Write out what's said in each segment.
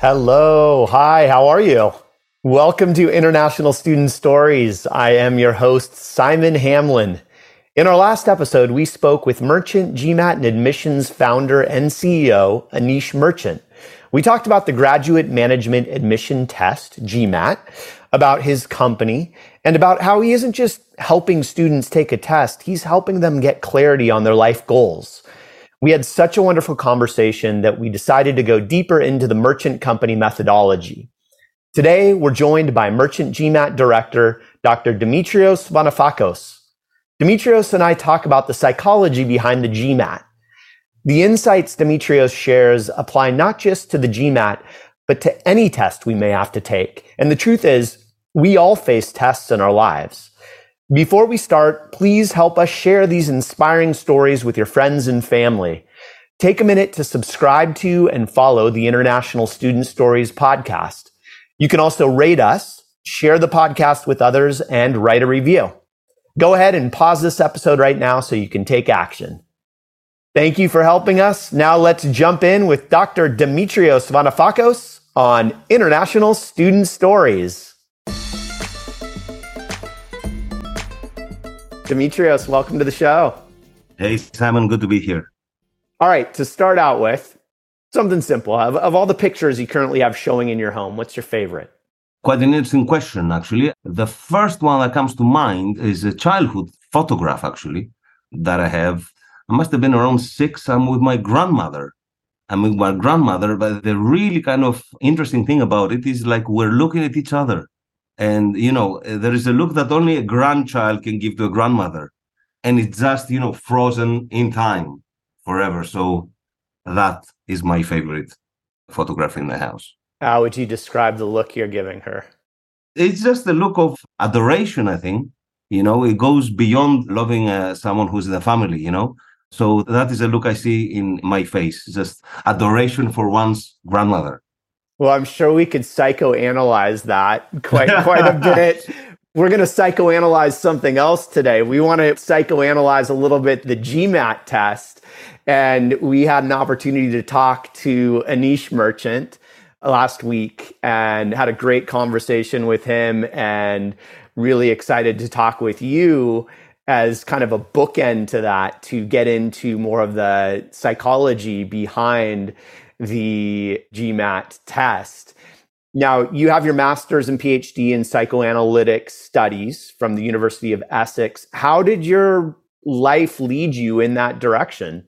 Hello. Hi. How are you? Welcome to International Student Stories. I am your host, Simon Hamlin. In our last episode, we spoke with Merchant GMAT and Admissions founder and CEO, Anish Merchant. We talked about the Graduate Management Admission Test, GMAT, about his company, and about how he isn't just helping students take a test, he's helping them get clarity on their life goals. We had such a wonderful conversation that we decided to go deeper into the merchant company methodology. Today, we're joined by Merchant GMAT Director, Dr. Dimitrios Vonofakos. Dimitrios and I talk about the psychology behind the GMAT. The insights Dimitrios shares apply not just to the GMAT, but to any test we may have to take. And the truth is, we all face tests in our lives. Before we start, please help us share these inspiring stories with your friends and family. Take a minute to subscribe to and follow the International Student Stories podcast. You can also rate us, share the podcast with others, and write a review. Go ahead and pause this episode right now so you can take action. Thank you for helping us. Now let's jump in with Dr. Dimitrios Vonofakos on International Student Stories. Dimitrios, welcome to the show. Hey, Simon, good to be here. All right, to start out with, something simple. Of, of all the pictures you currently have showing in your home, what's your favorite? Quite an interesting question, actually. The first one that comes to mind is a childhood photograph, actually, that I have. I must have been around six. I'm with my grandmother. I'm with my grandmother, but the really kind of interesting thing about it is like we're looking at each other. And, you know, there is a look that only a grandchild can give to a grandmother. And it's just, you know, frozen in time forever. So that is my favorite photograph in the house. How would you describe the look you're giving her? it's just the look of adoration i think you know it goes beyond loving uh, someone who's in the family you know so that is a look i see in my face just adoration for one's grandmother Well, I'm sure we could psychoanalyze that quite quite a bit. We're going to psychoanalyze something else today. We want to psychoanalyze a little bit the GMAT test. And we had an opportunity to talk to Anish Merchant last week and had a great conversation with him and really excited to talk with you as kind of a bookend to that to get into more of the psychology behind the GMAT test. Now, you have your master's and PhD in psychoanalytic studies from the University of Essex. How did your life lead you in that direction?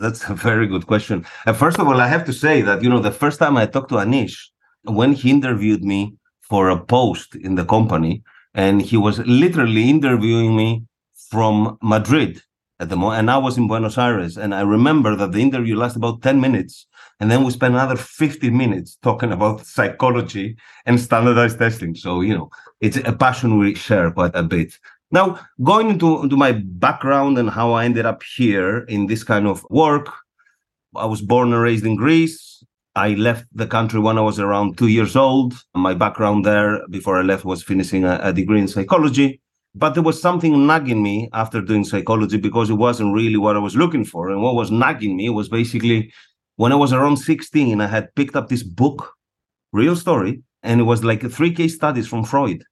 that's a very good question uh, first of all i have to say that you know the first time i talked to anish when he interviewed me for a post in the company and he was literally interviewing me from madrid at the moment and i was in buenos aires and i remember that the interview lasted about 10 minutes and then we spent another 50 minutes talking about psychology and standardized testing. So you know it's a passion we share quite a bit. Now going into, into my background and how i ended up here in this kind of work i was born and raised in greece. I left the country when i was around two years old. My background there before i left was finishing a, a degree in psychology but there was something nagging me after doing psychology because it wasn't really what i was looking for and what was nagging me was basically when i was around 16 i had picked up this book real story and it was like three case studies from freud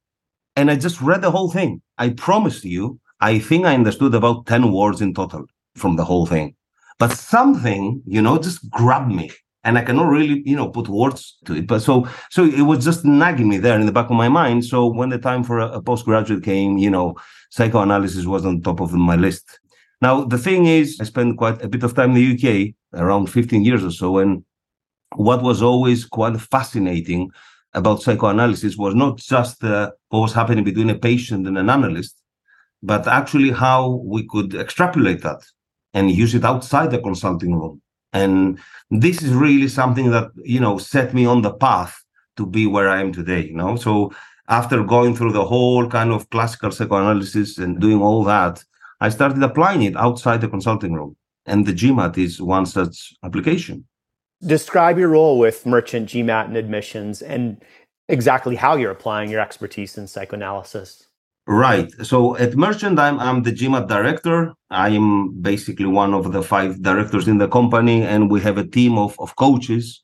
and I just read the whole thing. I promise you, I think I understood about 10 words in total from the whole thing. But something, you know, just grabbed me. And I cannot really, you know, put words to it. But so so it was just nagging me there in the back of my mind. So when the time for a, a postgraduate came, you know, psychoanalysis was on top of my list. Now the thing is, I spent quite a bit of time in the UK, around 15 years or so, and what was always quite fascinating about psychoanalysis was not just uh, what was happening between a patient and an analyst, but actually how we could extrapolate that and use it outside the consulting room. And this is really something that you know set me on the path to be where I am today. You know, so after going through the whole kind of classical psychoanalysis and doing all that, I started applying it outside the consulting room. And the GMAT is one such application. Describe your role with Merchant GMAT and admissions and exactly how you're applying your expertise in psychoanalysis. Right. So at Merchant, I'm, I'm the GMAT director. I am basically one of the five directors in the company, and we have a team of, of coaches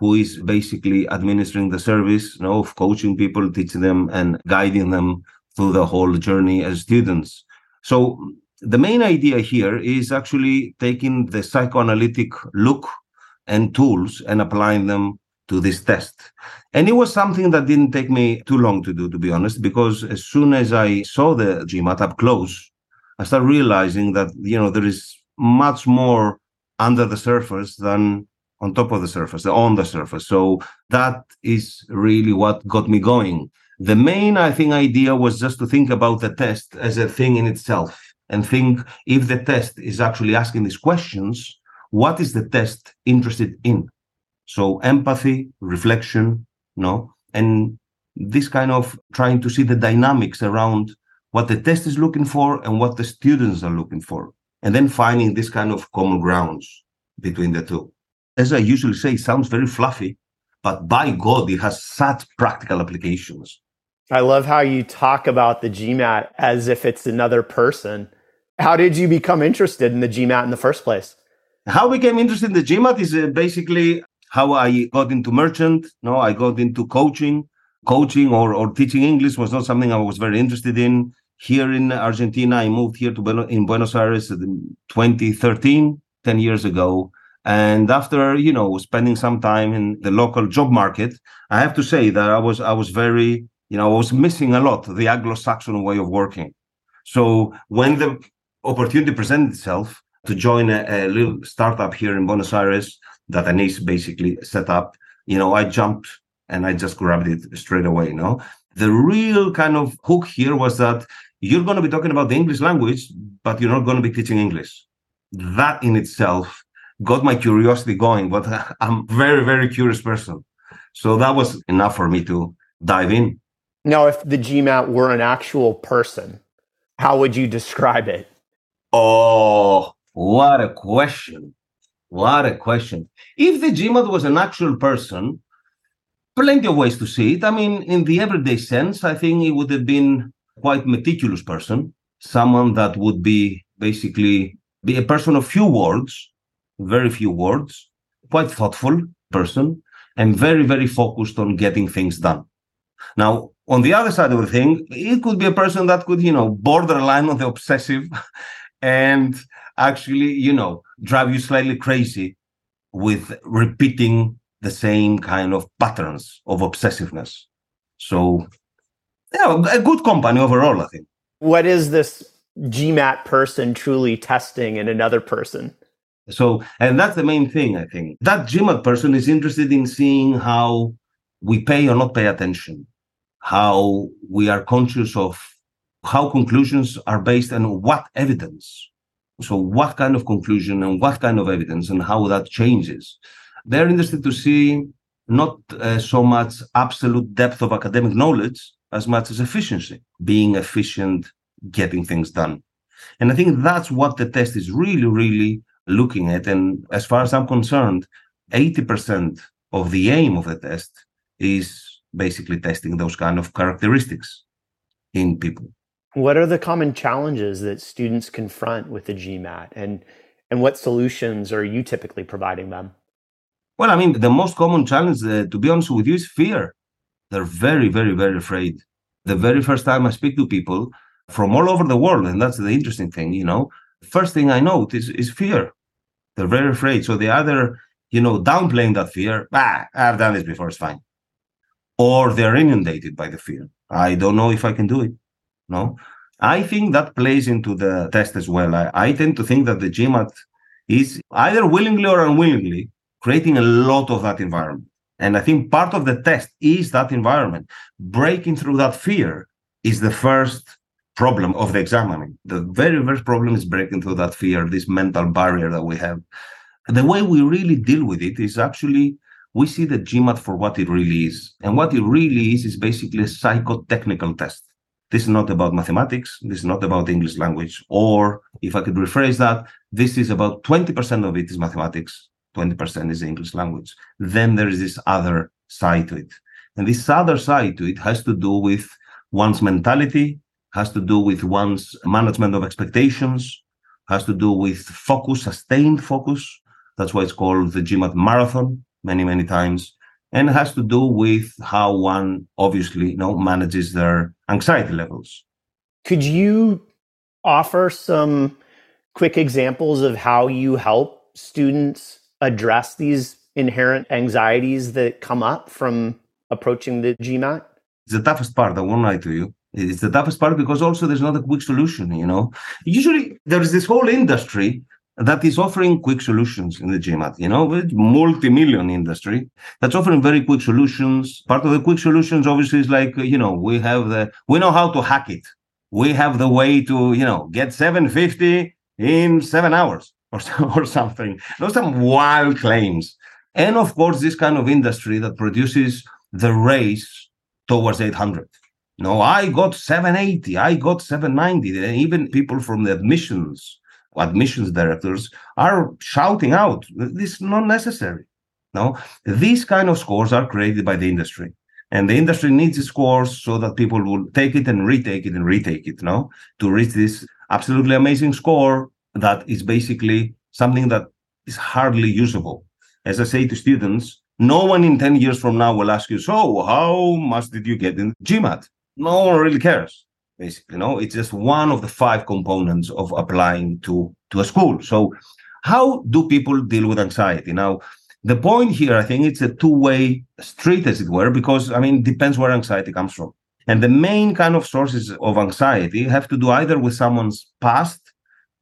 who is basically administering the service you know, of coaching people, teaching them, and guiding them through the whole journey as students. So the main idea here is actually taking the psychoanalytic look and tools and applying them to this test. And it was something that didn't take me too long to do, to be honest, because as soon as I saw the GMAT up close, I started realizing that, you know, there is much more under the surface than on top of the surface, on the surface. So that is really what got me going. The main, I think, idea was just to think about the test as a thing in itself and think if the test is actually asking these questions, what is the test interested in? So empathy, reflection, no, and this kind of trying to see the dynamics around what the test is looking for and what the students are looking for, and then finding this kind of common grounds between the two. As I usually say, it sounds very fluffy, but by God, it has such practical applications. I love how you talk about the GMAT as if it's another person. How did you become interested in the GMAT in the first place? How we became interested in the GMAT is uh, basically how I got into merchant. No, I got into coaching. Coaching or, or teaching English was not something I was very interested in. Here in Argentina, I moved here to in Buenos Aires in 2013, 10 years ago. And after, you know, spending some time in the local job market, I have to say that I was I was very, you know, I was missing a lot the Anglo-Saxon way of working. So when the opportunity presented itself to join a, a little startup here in Buenos Aires, that Anish basically set up, you know, I jumped and I just grabbed it straight away. You know, the real kind of hook here was that you're going to be talking about the English language, but you're not going to be teaching English. That in itself got my curiosity going, but I'm very, very curious person. So that was enough for me to dive in. Now, if the GMAT were an actual person, how would you describe it? Oh, what a question. What a question. If the GMAT was an actual person, plenty of ways to see it. I mean, in the everyday sense, I think it would have been quite meticulous person, someone that would be basically be a person of few words, very few words, quite thoughtful person, and very, very focused on getting things done. Now, on the other side of the thing, it could be a person that could, you know, borderline on the obsessive and actually, you know, drive you slightly crazy with repeating the same kind of patterns of obsessiveness. So, yeah, a good company overall, I think. What is this GMAT person truly testing in another person? So, and that's the main thing, I think. That GMAT person is interested in seeing how we pay or not pay attention, how we are conscious of how conclusions are based on what evidence so, what kind of conclusion and what kind of evidence and how that changes? They're interested to see not uh, so much absolute depth of academic knowledge as much as efficiency, being efficient, getting things done. And I think that's what the test is really, really looking at. And as far as I'm concerned, 80% of the aim of the test is basically testing those kind of characteristics in people. What are the common challenges that students confront with the GMAT and and what solutions are you typically providing them? Well, I mean, the most common challenge, uh, to be honest with you, is fear. They're very, very, very afraid. The very first time I speak to people from all over the world, and that's the interesting thing, you know, first thing I note is, is fear. They're very afraid. So they either, you know, downplaying that fear, ah, I've done this before, it's fine. Or they're inundated by the fear. I don't know if I can do it. No, I think that plays into the test as well. I, I tend to think that the GMAT is either willingly or unwillingly creating a lot of that environment. And I think part of the test is that environment. Breaking through that fear is the first problem of the examining. The very first problem is breaking through that fear, this mental barrier that we have. The way we really deal with it is actually we see the GMAT for what it really is. And what it really is is basically a psychotechnical test. This is not about mathematics. This is not about English language. Or if I could rephrase that, this is about 20% of it is mathematics, 20% is English language. Then there is this other side to it. And this other side to it has to do with one's mentality, has to do with one's management of expectations, has to do with focus, sustained focus. That's why it's called the GMAT marathon many, many times. And it has to do with how one obviously you know manages their anxiety levels. Could you offer some quick examples of how you help students address these inherent anxieties that come up from approaching the GMAT? It's the toughest part, I won't lie to you. It's the toughest part because also there's not a quick solution, you know. Usually there is this whole industry that is offering quick solutions in the GMAT, you know, with multi-million industry that's offering very quick solutions. Part of the quick solutions obviously is like, you know, we have the, we know how to hack it. We have the way to, you know, get 750 in seven hours or, or something. Those some wild claims. And of course, this kind of industry that produces the race towards 800. No, I got 780, I got 790. Even people from the admissions, admissions directors are shouting out, this is not necessary. No, these kind of scores are created by the industry. And the industry needs scores so that people will take it and retake it and retake it, no, to reach this absolutely amazing score that is basically something that is hardly usable. As I say to students, no one in 10 years from now will ask you, so how much did you get in GMAT? No one really cares. Basically, no, it's just one of the five components of applying to, to a school. So how do people deal with anxiety? Now, the point here, I think it's a two-way street, as it were, because I mean, depends where anxiety comes from. And the main kind of sources of anxiety have to do either with someone's past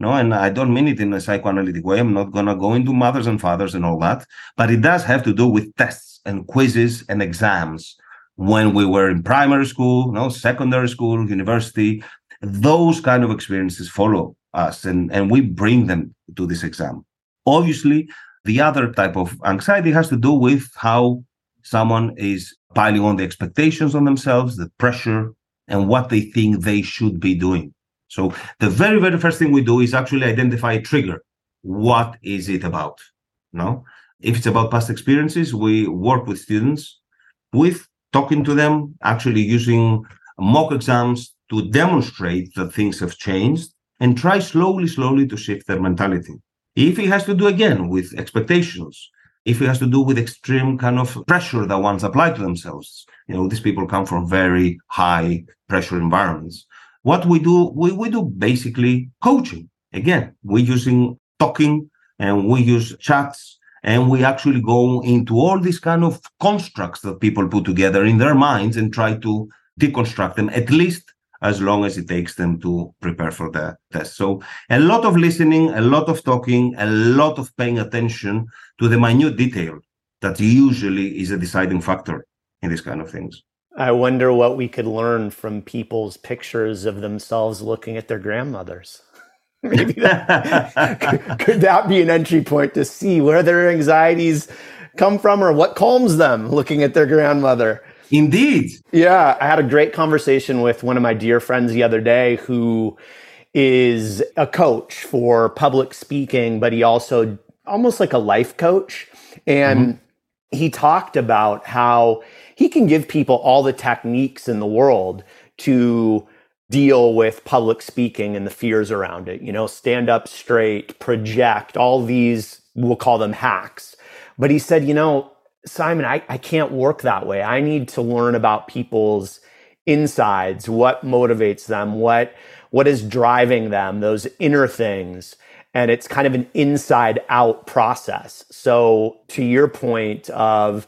no, and I don't mean it in a psychoanalytic way. I'm not gonna go into mothers and fathers and all that, but it does have to do with tests and quizzes and exams when we were in primary school, no, secondary school, university. Those kind of experiences follow us, and and we bring them to this exam. Obviously, the other type of anxiety has to do with how someone is piling on the expectations on themselves, the pressure, and what they think they should be doing. So the very, very first thing we do is actually identify a trigger. What is it about? No? If it's about past experiences, we work with students with talking to them, actually using mock exams to demonstrate that things have changed and try slowly, slowly to shift their mentality. If it has to do again with expectations, if it has to do with extreme kind of pressure that one's applied to themselves, you know, these people come from very high pressure environments what we do, we, we do basically coaching. Again, we're using talking and we use chats and we actually go into all these kind of constructs that people put together in their minds and try to deconstruct them at least as long as it takes them to prepare for the test. So a lot of listening, a lot of talking, a lot of paying attention to the minute detail that usually is a deciding factor in these kind of things. I wonder what we could learn from people's pictures of themselves looking at their grandmothers. Maybe that, could that be an entry point to see where their anxieties come from or what calms them looking at their grandmother? Indeed. Yeah, I had a great conversation with one of my dear friends the other day who is a coach for public speaking, but he also almost like a life coach. And mm-hmm. he talked about how he can give people all the techniques in the world to deal with public speaking and the fears around it. You know, stand up straight, project, all these, we'll call them hacks. But he said, you know, Simon, I, I can't work that way. I need to learn about people's insides, what motivates them, what what is driving them, those inner things. And it's kind of an inside out process. So to your point of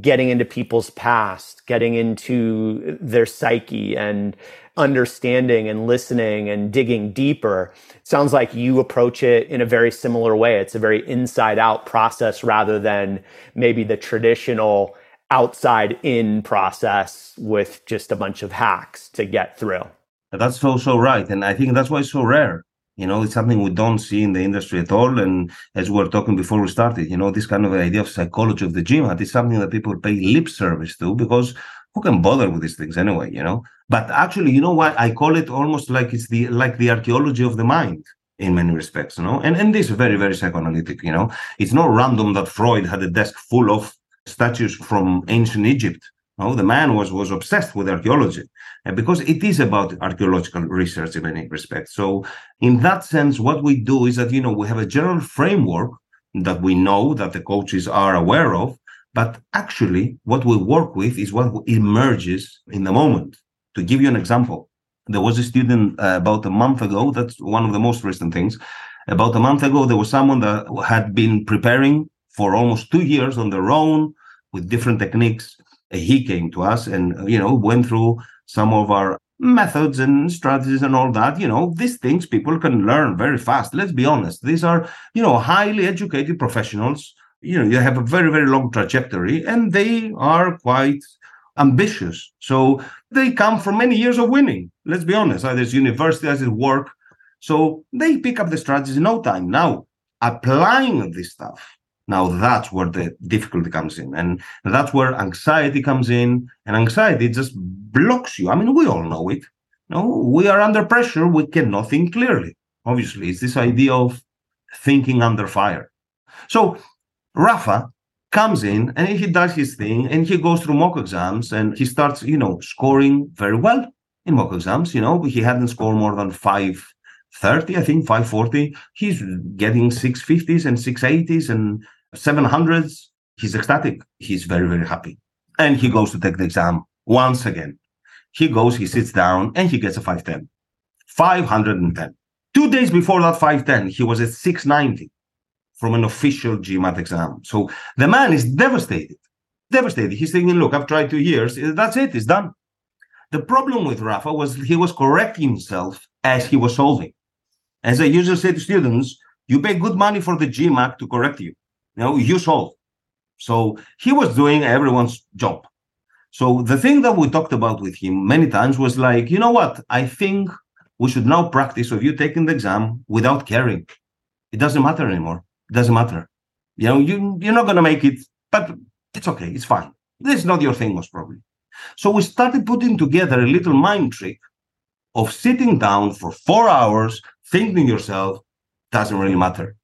getting into people's past, getting into their psyche and understanding and listening and digging deeper. It sounds like you approach it in a very similar way. It's a very inside out process rather than maybe the traditional outside in process with just a bunch of hacks to get through. That's so, so right. And I think that's why it's so rare you know, it's something we don't see in the industry at all. And as we were talking before we started, you know, this kind of idea of psychology of the GMAT is something that people pay lip service to because who can bother with these things anyway, you know? But actually, you know what? I call it almost like it's the like the archaeology of the mind in many respects, you know. And and this is very, very psychoanalytic, you know. It's not random that Freud had a desk full of statues from ancient Egypt No, the man was was obsessed with archaeology, and because it is about archaeological research in many respects. So, in that sense, what we do is that you know we have a general framework that we know that the coaches are aware of, but actually, what we work with is what emerges in the moment. To give you an example, there was a student uh, about a month ago. That's one of the most recent things. About a month ago, there was someone that had been preparing for almost two years on their own with different techniques he came to us and you know went through some of our methods and strategies and all that you know these things people can learn very fast let's be honest these are you know highly educated professionals you know they have a very very long trajectory and they are quite ambitious so they come from many years of winning let's be honest either it's university as it work so they pick up the strategies in no time now applying this stuff now that's where the difficulty comes in. And that's where anxiety comes in. And anxiety just blocks you. I mean, we all know it. No, we are under pressure. We cannot think clearly. Obviously, it's this idea of thinking under fire. So Rafa comes in and he does his thing and he goes through mock exams and he starts, you know, scoring very well in mock exams. You know, he hadn't scored more than 530, I think, 540. He's getting 650s and 680s and 700s, he's ecstatic. He's very, very happy. And he goes to take the exam once again. He goes, he sits down, and he gets a 510. 510. Two days before that 510, he was at 690 from an official GMAT exam. So the man is devastated. Devastated. He's thinking, look, I've tried two years. That's it. It's done. The problem with Rafa was he was correcting himself as he was solving. As I usually say to students, you pay good money for the GMAT to correct you you know, you solve. So he was doing everyone's job. So the thing that we talked about with him many times was like, you know what? I think we should now practice of you taking the exam without caring. It doesn't matter anymore. Doesn't matter. You know, you you're not gonna make it, but it's okay, it's fine. This is not your thing, most probably. So we started putting together a little mind trick of sitting down for four hours, thinking yourself, doesn't really matter.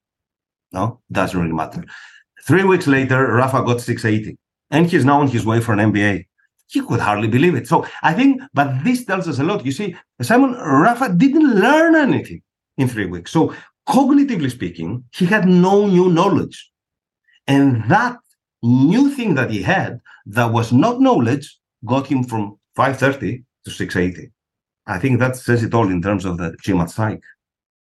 No, doesn't really matter. Three weeks later, Rafa got 680, and he's now on his way for an MBA. He could hardly believe it. So I think, but this tells us a lot. You see, Simon Rafa didn't learn anything in three weeks. So cognitively speaking, he had no new knowledge. And that new thing that he had that was not knowledge got him from 530 to 680. I think that says it all in terms of the GMAT psych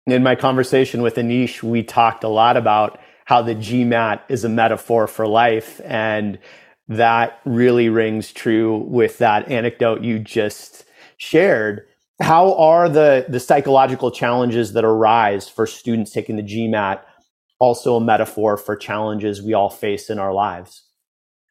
in my conversation with Anish, we talked a lot about how the GMAT is a metaphor for life. And that really rings true with that anecdote you just shared. How are the, the psychological challenges that arise for students taking the GMAT also a metaphor for challenges we all face in our lives?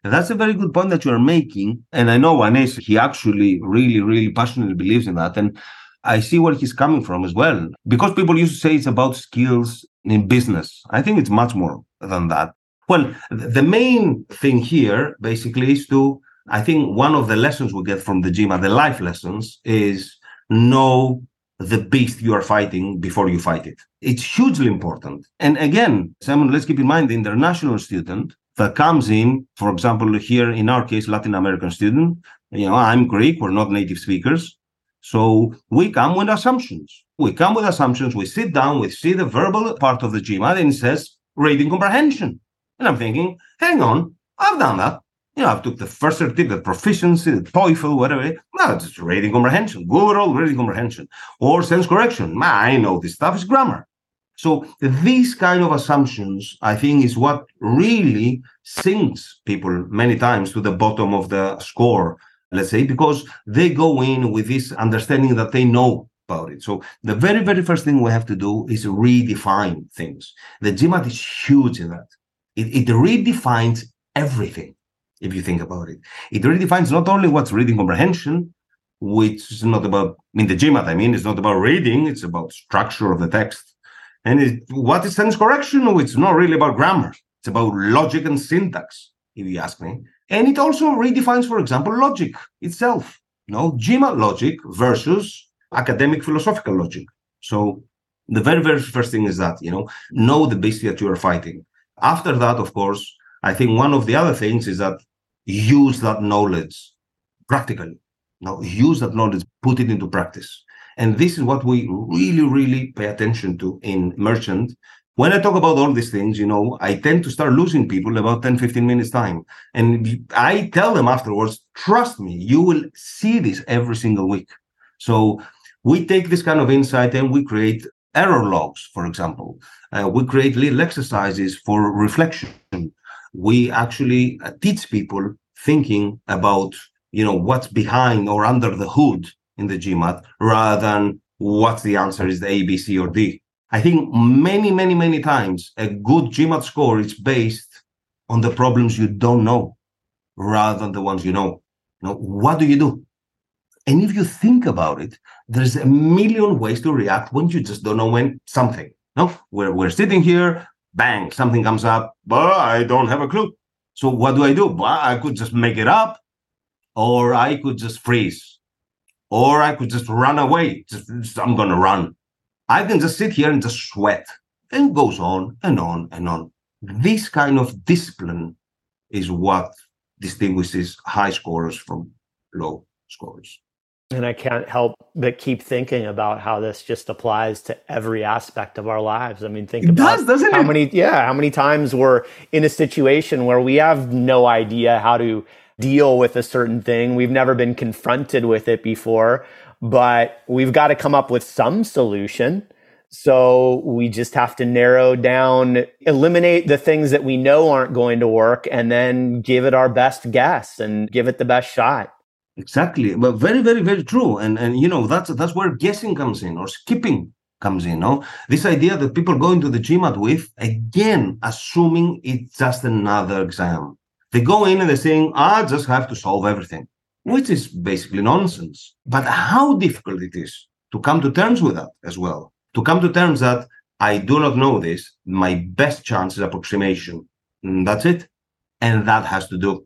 That's a very good point that you are making. And I know Anish, he actually really, really passionately believes in that. And I see where he's coming from as well. Because people used to say it's about skills in business. I think it's much more than that. Well, the main thing here basically is to, I think one of the lessons we get from the GMAT, the life lessons, is know the beast you are fighting before you fight it. It's hugely important. And again, Simon, let's keep in mind the international student that comes in, for example, here in our case, Latin American student, you know, I'm Greek, we're not native speakers. So we come with assumptions. We come with assumptions. We sit down, we see the verbal part of the GMAT, and it says reading comprehension. And I'm thinking, hang on, I've done that. You know, I've took the first certificate, proficiency, the TOEFL, whatever. No, it's reading comprehension, overall reading comprehension, or sentence correction. Man, I know this stuff is grammar. So these kind of assumptions, I think, is what really sinks people many times to the bottom of the score let's say, because they go in with this understanding that they know about it. So the very, very first thing we have to do is redefine things. The GMAT is huge in that. It, it redefines everything, if you think about it. It redefines not only what's reading comprehension, which is not about, I mean, the GMAT, I mean, it's not about reading, it's about structure of the text. And it, what is sentence correction? It's not really about grammar. It's about logic and syntax, if you ask me. And it also redefines, for example, logic itself. You know, GMAT logic versus academic philosophical logic. So the very, very first thing is that, you know, know the beast that you are fighting. After that, of course, I think one of the other things is that use that knowledge practically. Now use that knowledge, put it into practice. And this is what we really, really pay attention to in merchant. When I talk about all these things, you know, I tend to start losing people about 10, 15 minutes time. And I tell them afterwards, trust me, you will see this every single week. So we take this kind of insight and we create error logs, for example. Uh, we create little exercises for reflection. We actually uh, teach people thinking about, you know, what's behind or under the hood in the GMAT rather than what the answer is the A, B, C, or D. I think many, many, many times a good GMAT score is based on the problems you don't know rather than the ones you know. Now, what do you do? And if you think about it, there's a million ways to react when you just don't know when something. No, we're, we're sitting here, bang, something comes up, but I don't have a clue. So what do I do? Well, I could just make it up, or I could just freeze, or I could just run away. Just, just, I'm gonna run. I can just sit here and just sweat, and goes on and on and on. This kind of discipline is what distinguishes high scorers from low scorers. And I can't help but keep thinking about how this just applies to every aspect of our lives. I mean, think it about does, how it? many, yeah, how many times we're in a situation where we have no idea how to deal with a certain thing. We've never been confronted with it before, but we've got to come up with some solution. So we just have to narrow down, eliminate the things that we know aren't going to work, and then give it our best guess and give it the best shot. Exactly, but very, very, very true. And and you know that's that's where guessing comes in or skipping comes in. No, this idea that people go into the GMAT with again, assuming it's just another exam. They go in and they're saying, ah, "I just have to solve everything," which is basically nonsense. But how difficult it is to come to terms with that as well. To come to terms that I do not know this. My best chance is approximation. And that's it, and that has to do.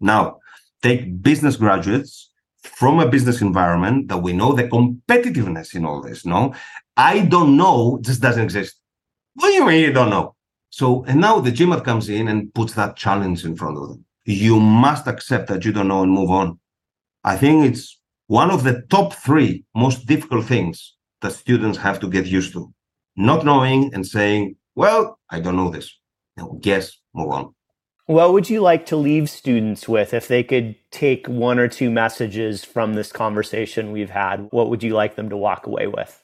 Now, take business graduates from a business environment that we know the competitiveness in all this. No, I don't know just doesn't exist. What do you mean you don't know? So, and now the GMAT comes in and puts that challenge in front of them. You must accept that you don't know and move on. I think it's one of the top three most difficult things that students have to get used to. Not knowing and saying, well, I don't know this. Now, guess, move on. What would you like to leave students with if they could take one or two messages from this conversation we've had? What would you like them to walk away with?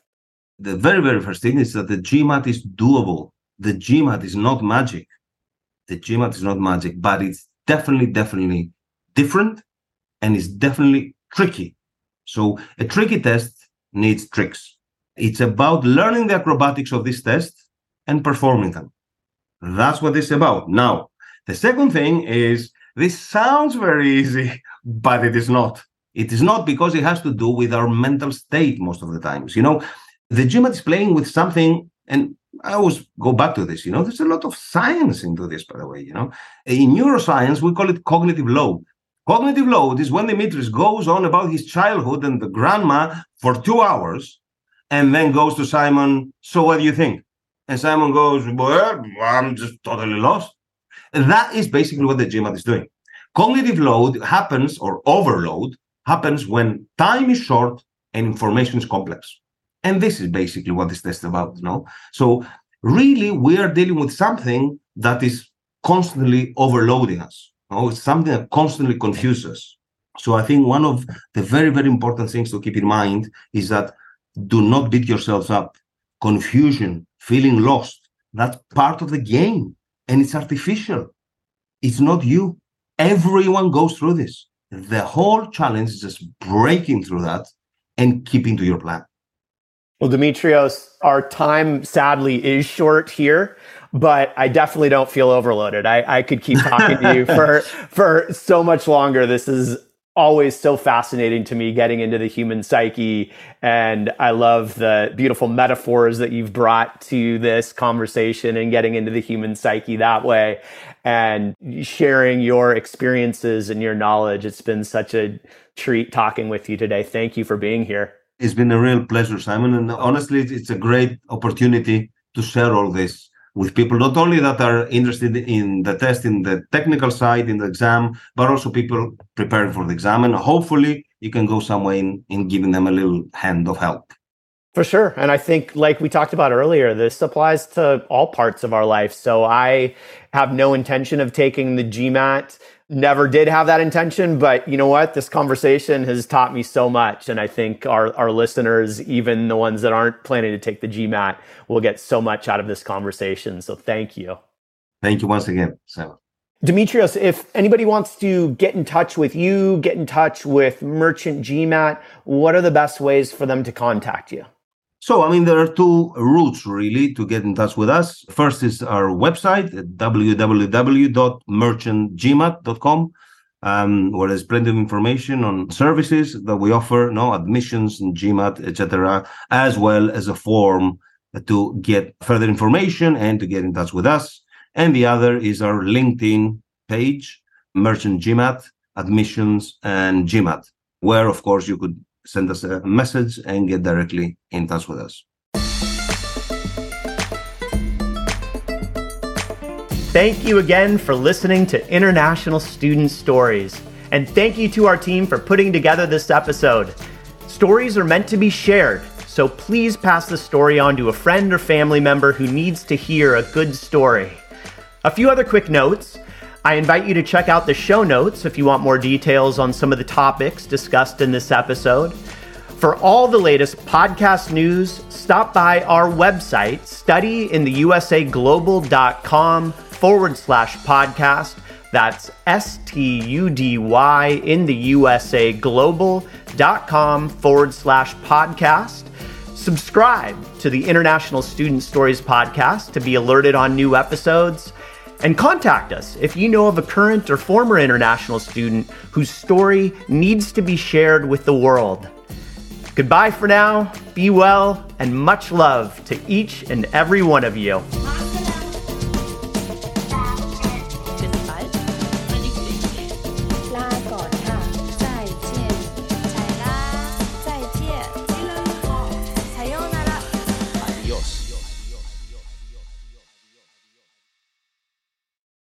The very, very first thing is that the GMAT is doable. The GMAT is not magic. The GMAT is not magic, but it's definitely, definitely different and it's definitely tricky. So a tricky test needs tricks. It's about learning the acrobatics of this test and performing them. That's what it's about. Now, the second thing is this sounds very easy, but it is not. It is not because it has to do with our mental state most of the times. You know, the GMAT is playing with something, and I always go back to this. You know, there's a lot of science into this, by the way. You know, in neuroscience, we call it cognitive load. Cognitive load is when Dimitris goes on about his childhood and the grandma for two hours and then goes to Simon, So what do you think? And Simon goes, Well, I'm just totally lost. That is basically what the GMAT is doing. Cognitive load happens, or overload happens when time is short and information is complex. And this is basically what this test is about, no? So really, we are dealing with something that is constantly overloading us. No? It's something that constantly confuses us. So I think one of the very, very important things to keep in mind is that do not beat yourselves up. Confusion, feeling lost, that's part of the game and it's artificial. It's not you. Everyone goes through this. The whole challenge is just breaking through that and keeping to your plan. Well, Dimitrios, our time sadly is short here, but I definitely don't feel overloaded. I, I could keep talking to you for for so much longer. This is always so fascinating to me getting into the human psyche. And I love the beautiful metaphors that you've brought to this conversation and getting into the human psyche that way and sharing your experiences and your knowledge. It's been such a treat talking with you today. Thank you for being here. It's been a real pleasure, Simon. And honestly, it's a great opportunity to share all this with people not only that are interested in the test in the technical side in the exam but also people preparing for the exam and hopefully you can go some way in, in giving them a little hand of help for sure. And I think, like we talked about earlier, this applies to all parts of our life. So I have no intention of taking the GMAT. Never did have that intention, but you know what? This conversation has taught me so much. And I think our, our listeners, even the ones that aren't planning to take the GMAT, will get so much out of this conversation. So thank you. Thank you once again, Sam. Dimitrios, if anybody wants to get in touch with you, get in touch with Merchant GMAT, what are the best ways for them to contact you? So, I mean, there are two routes really to get in touch with us. First is our website, www.merchantgmat.com, um, where there's plenty of information on services that we offer, no admissions and GMAT, etc., as well as a form to get further information and to get in touch with us. And the other is our LinkedIn page, Merchant GMAT, Admissions and GMAT, where, of course, you could send us a message and get directly in touch with us. Thank you again for listening to International Student Stories. And thank you to our team for putting together this episode. Stories are meant to be shared, so please pass the story on to a friend or family member who needs to hear a good story. A few other quick notes. I invite you to check out the show notes if you want more details on some of the topics discussed in this episode. For all the latest podcast news, stop by our website, studyintheusaglobal.com forward slash podcast. That's S T U D Y in the USA global.com forward slash podcast. Subscribe to the International Student Stories podcast to be alerted on new episodes. And contact us if you know of a current or former international student whose story needs to be shared with the world. Goodbye for now, be well, and much love to each and every one of you.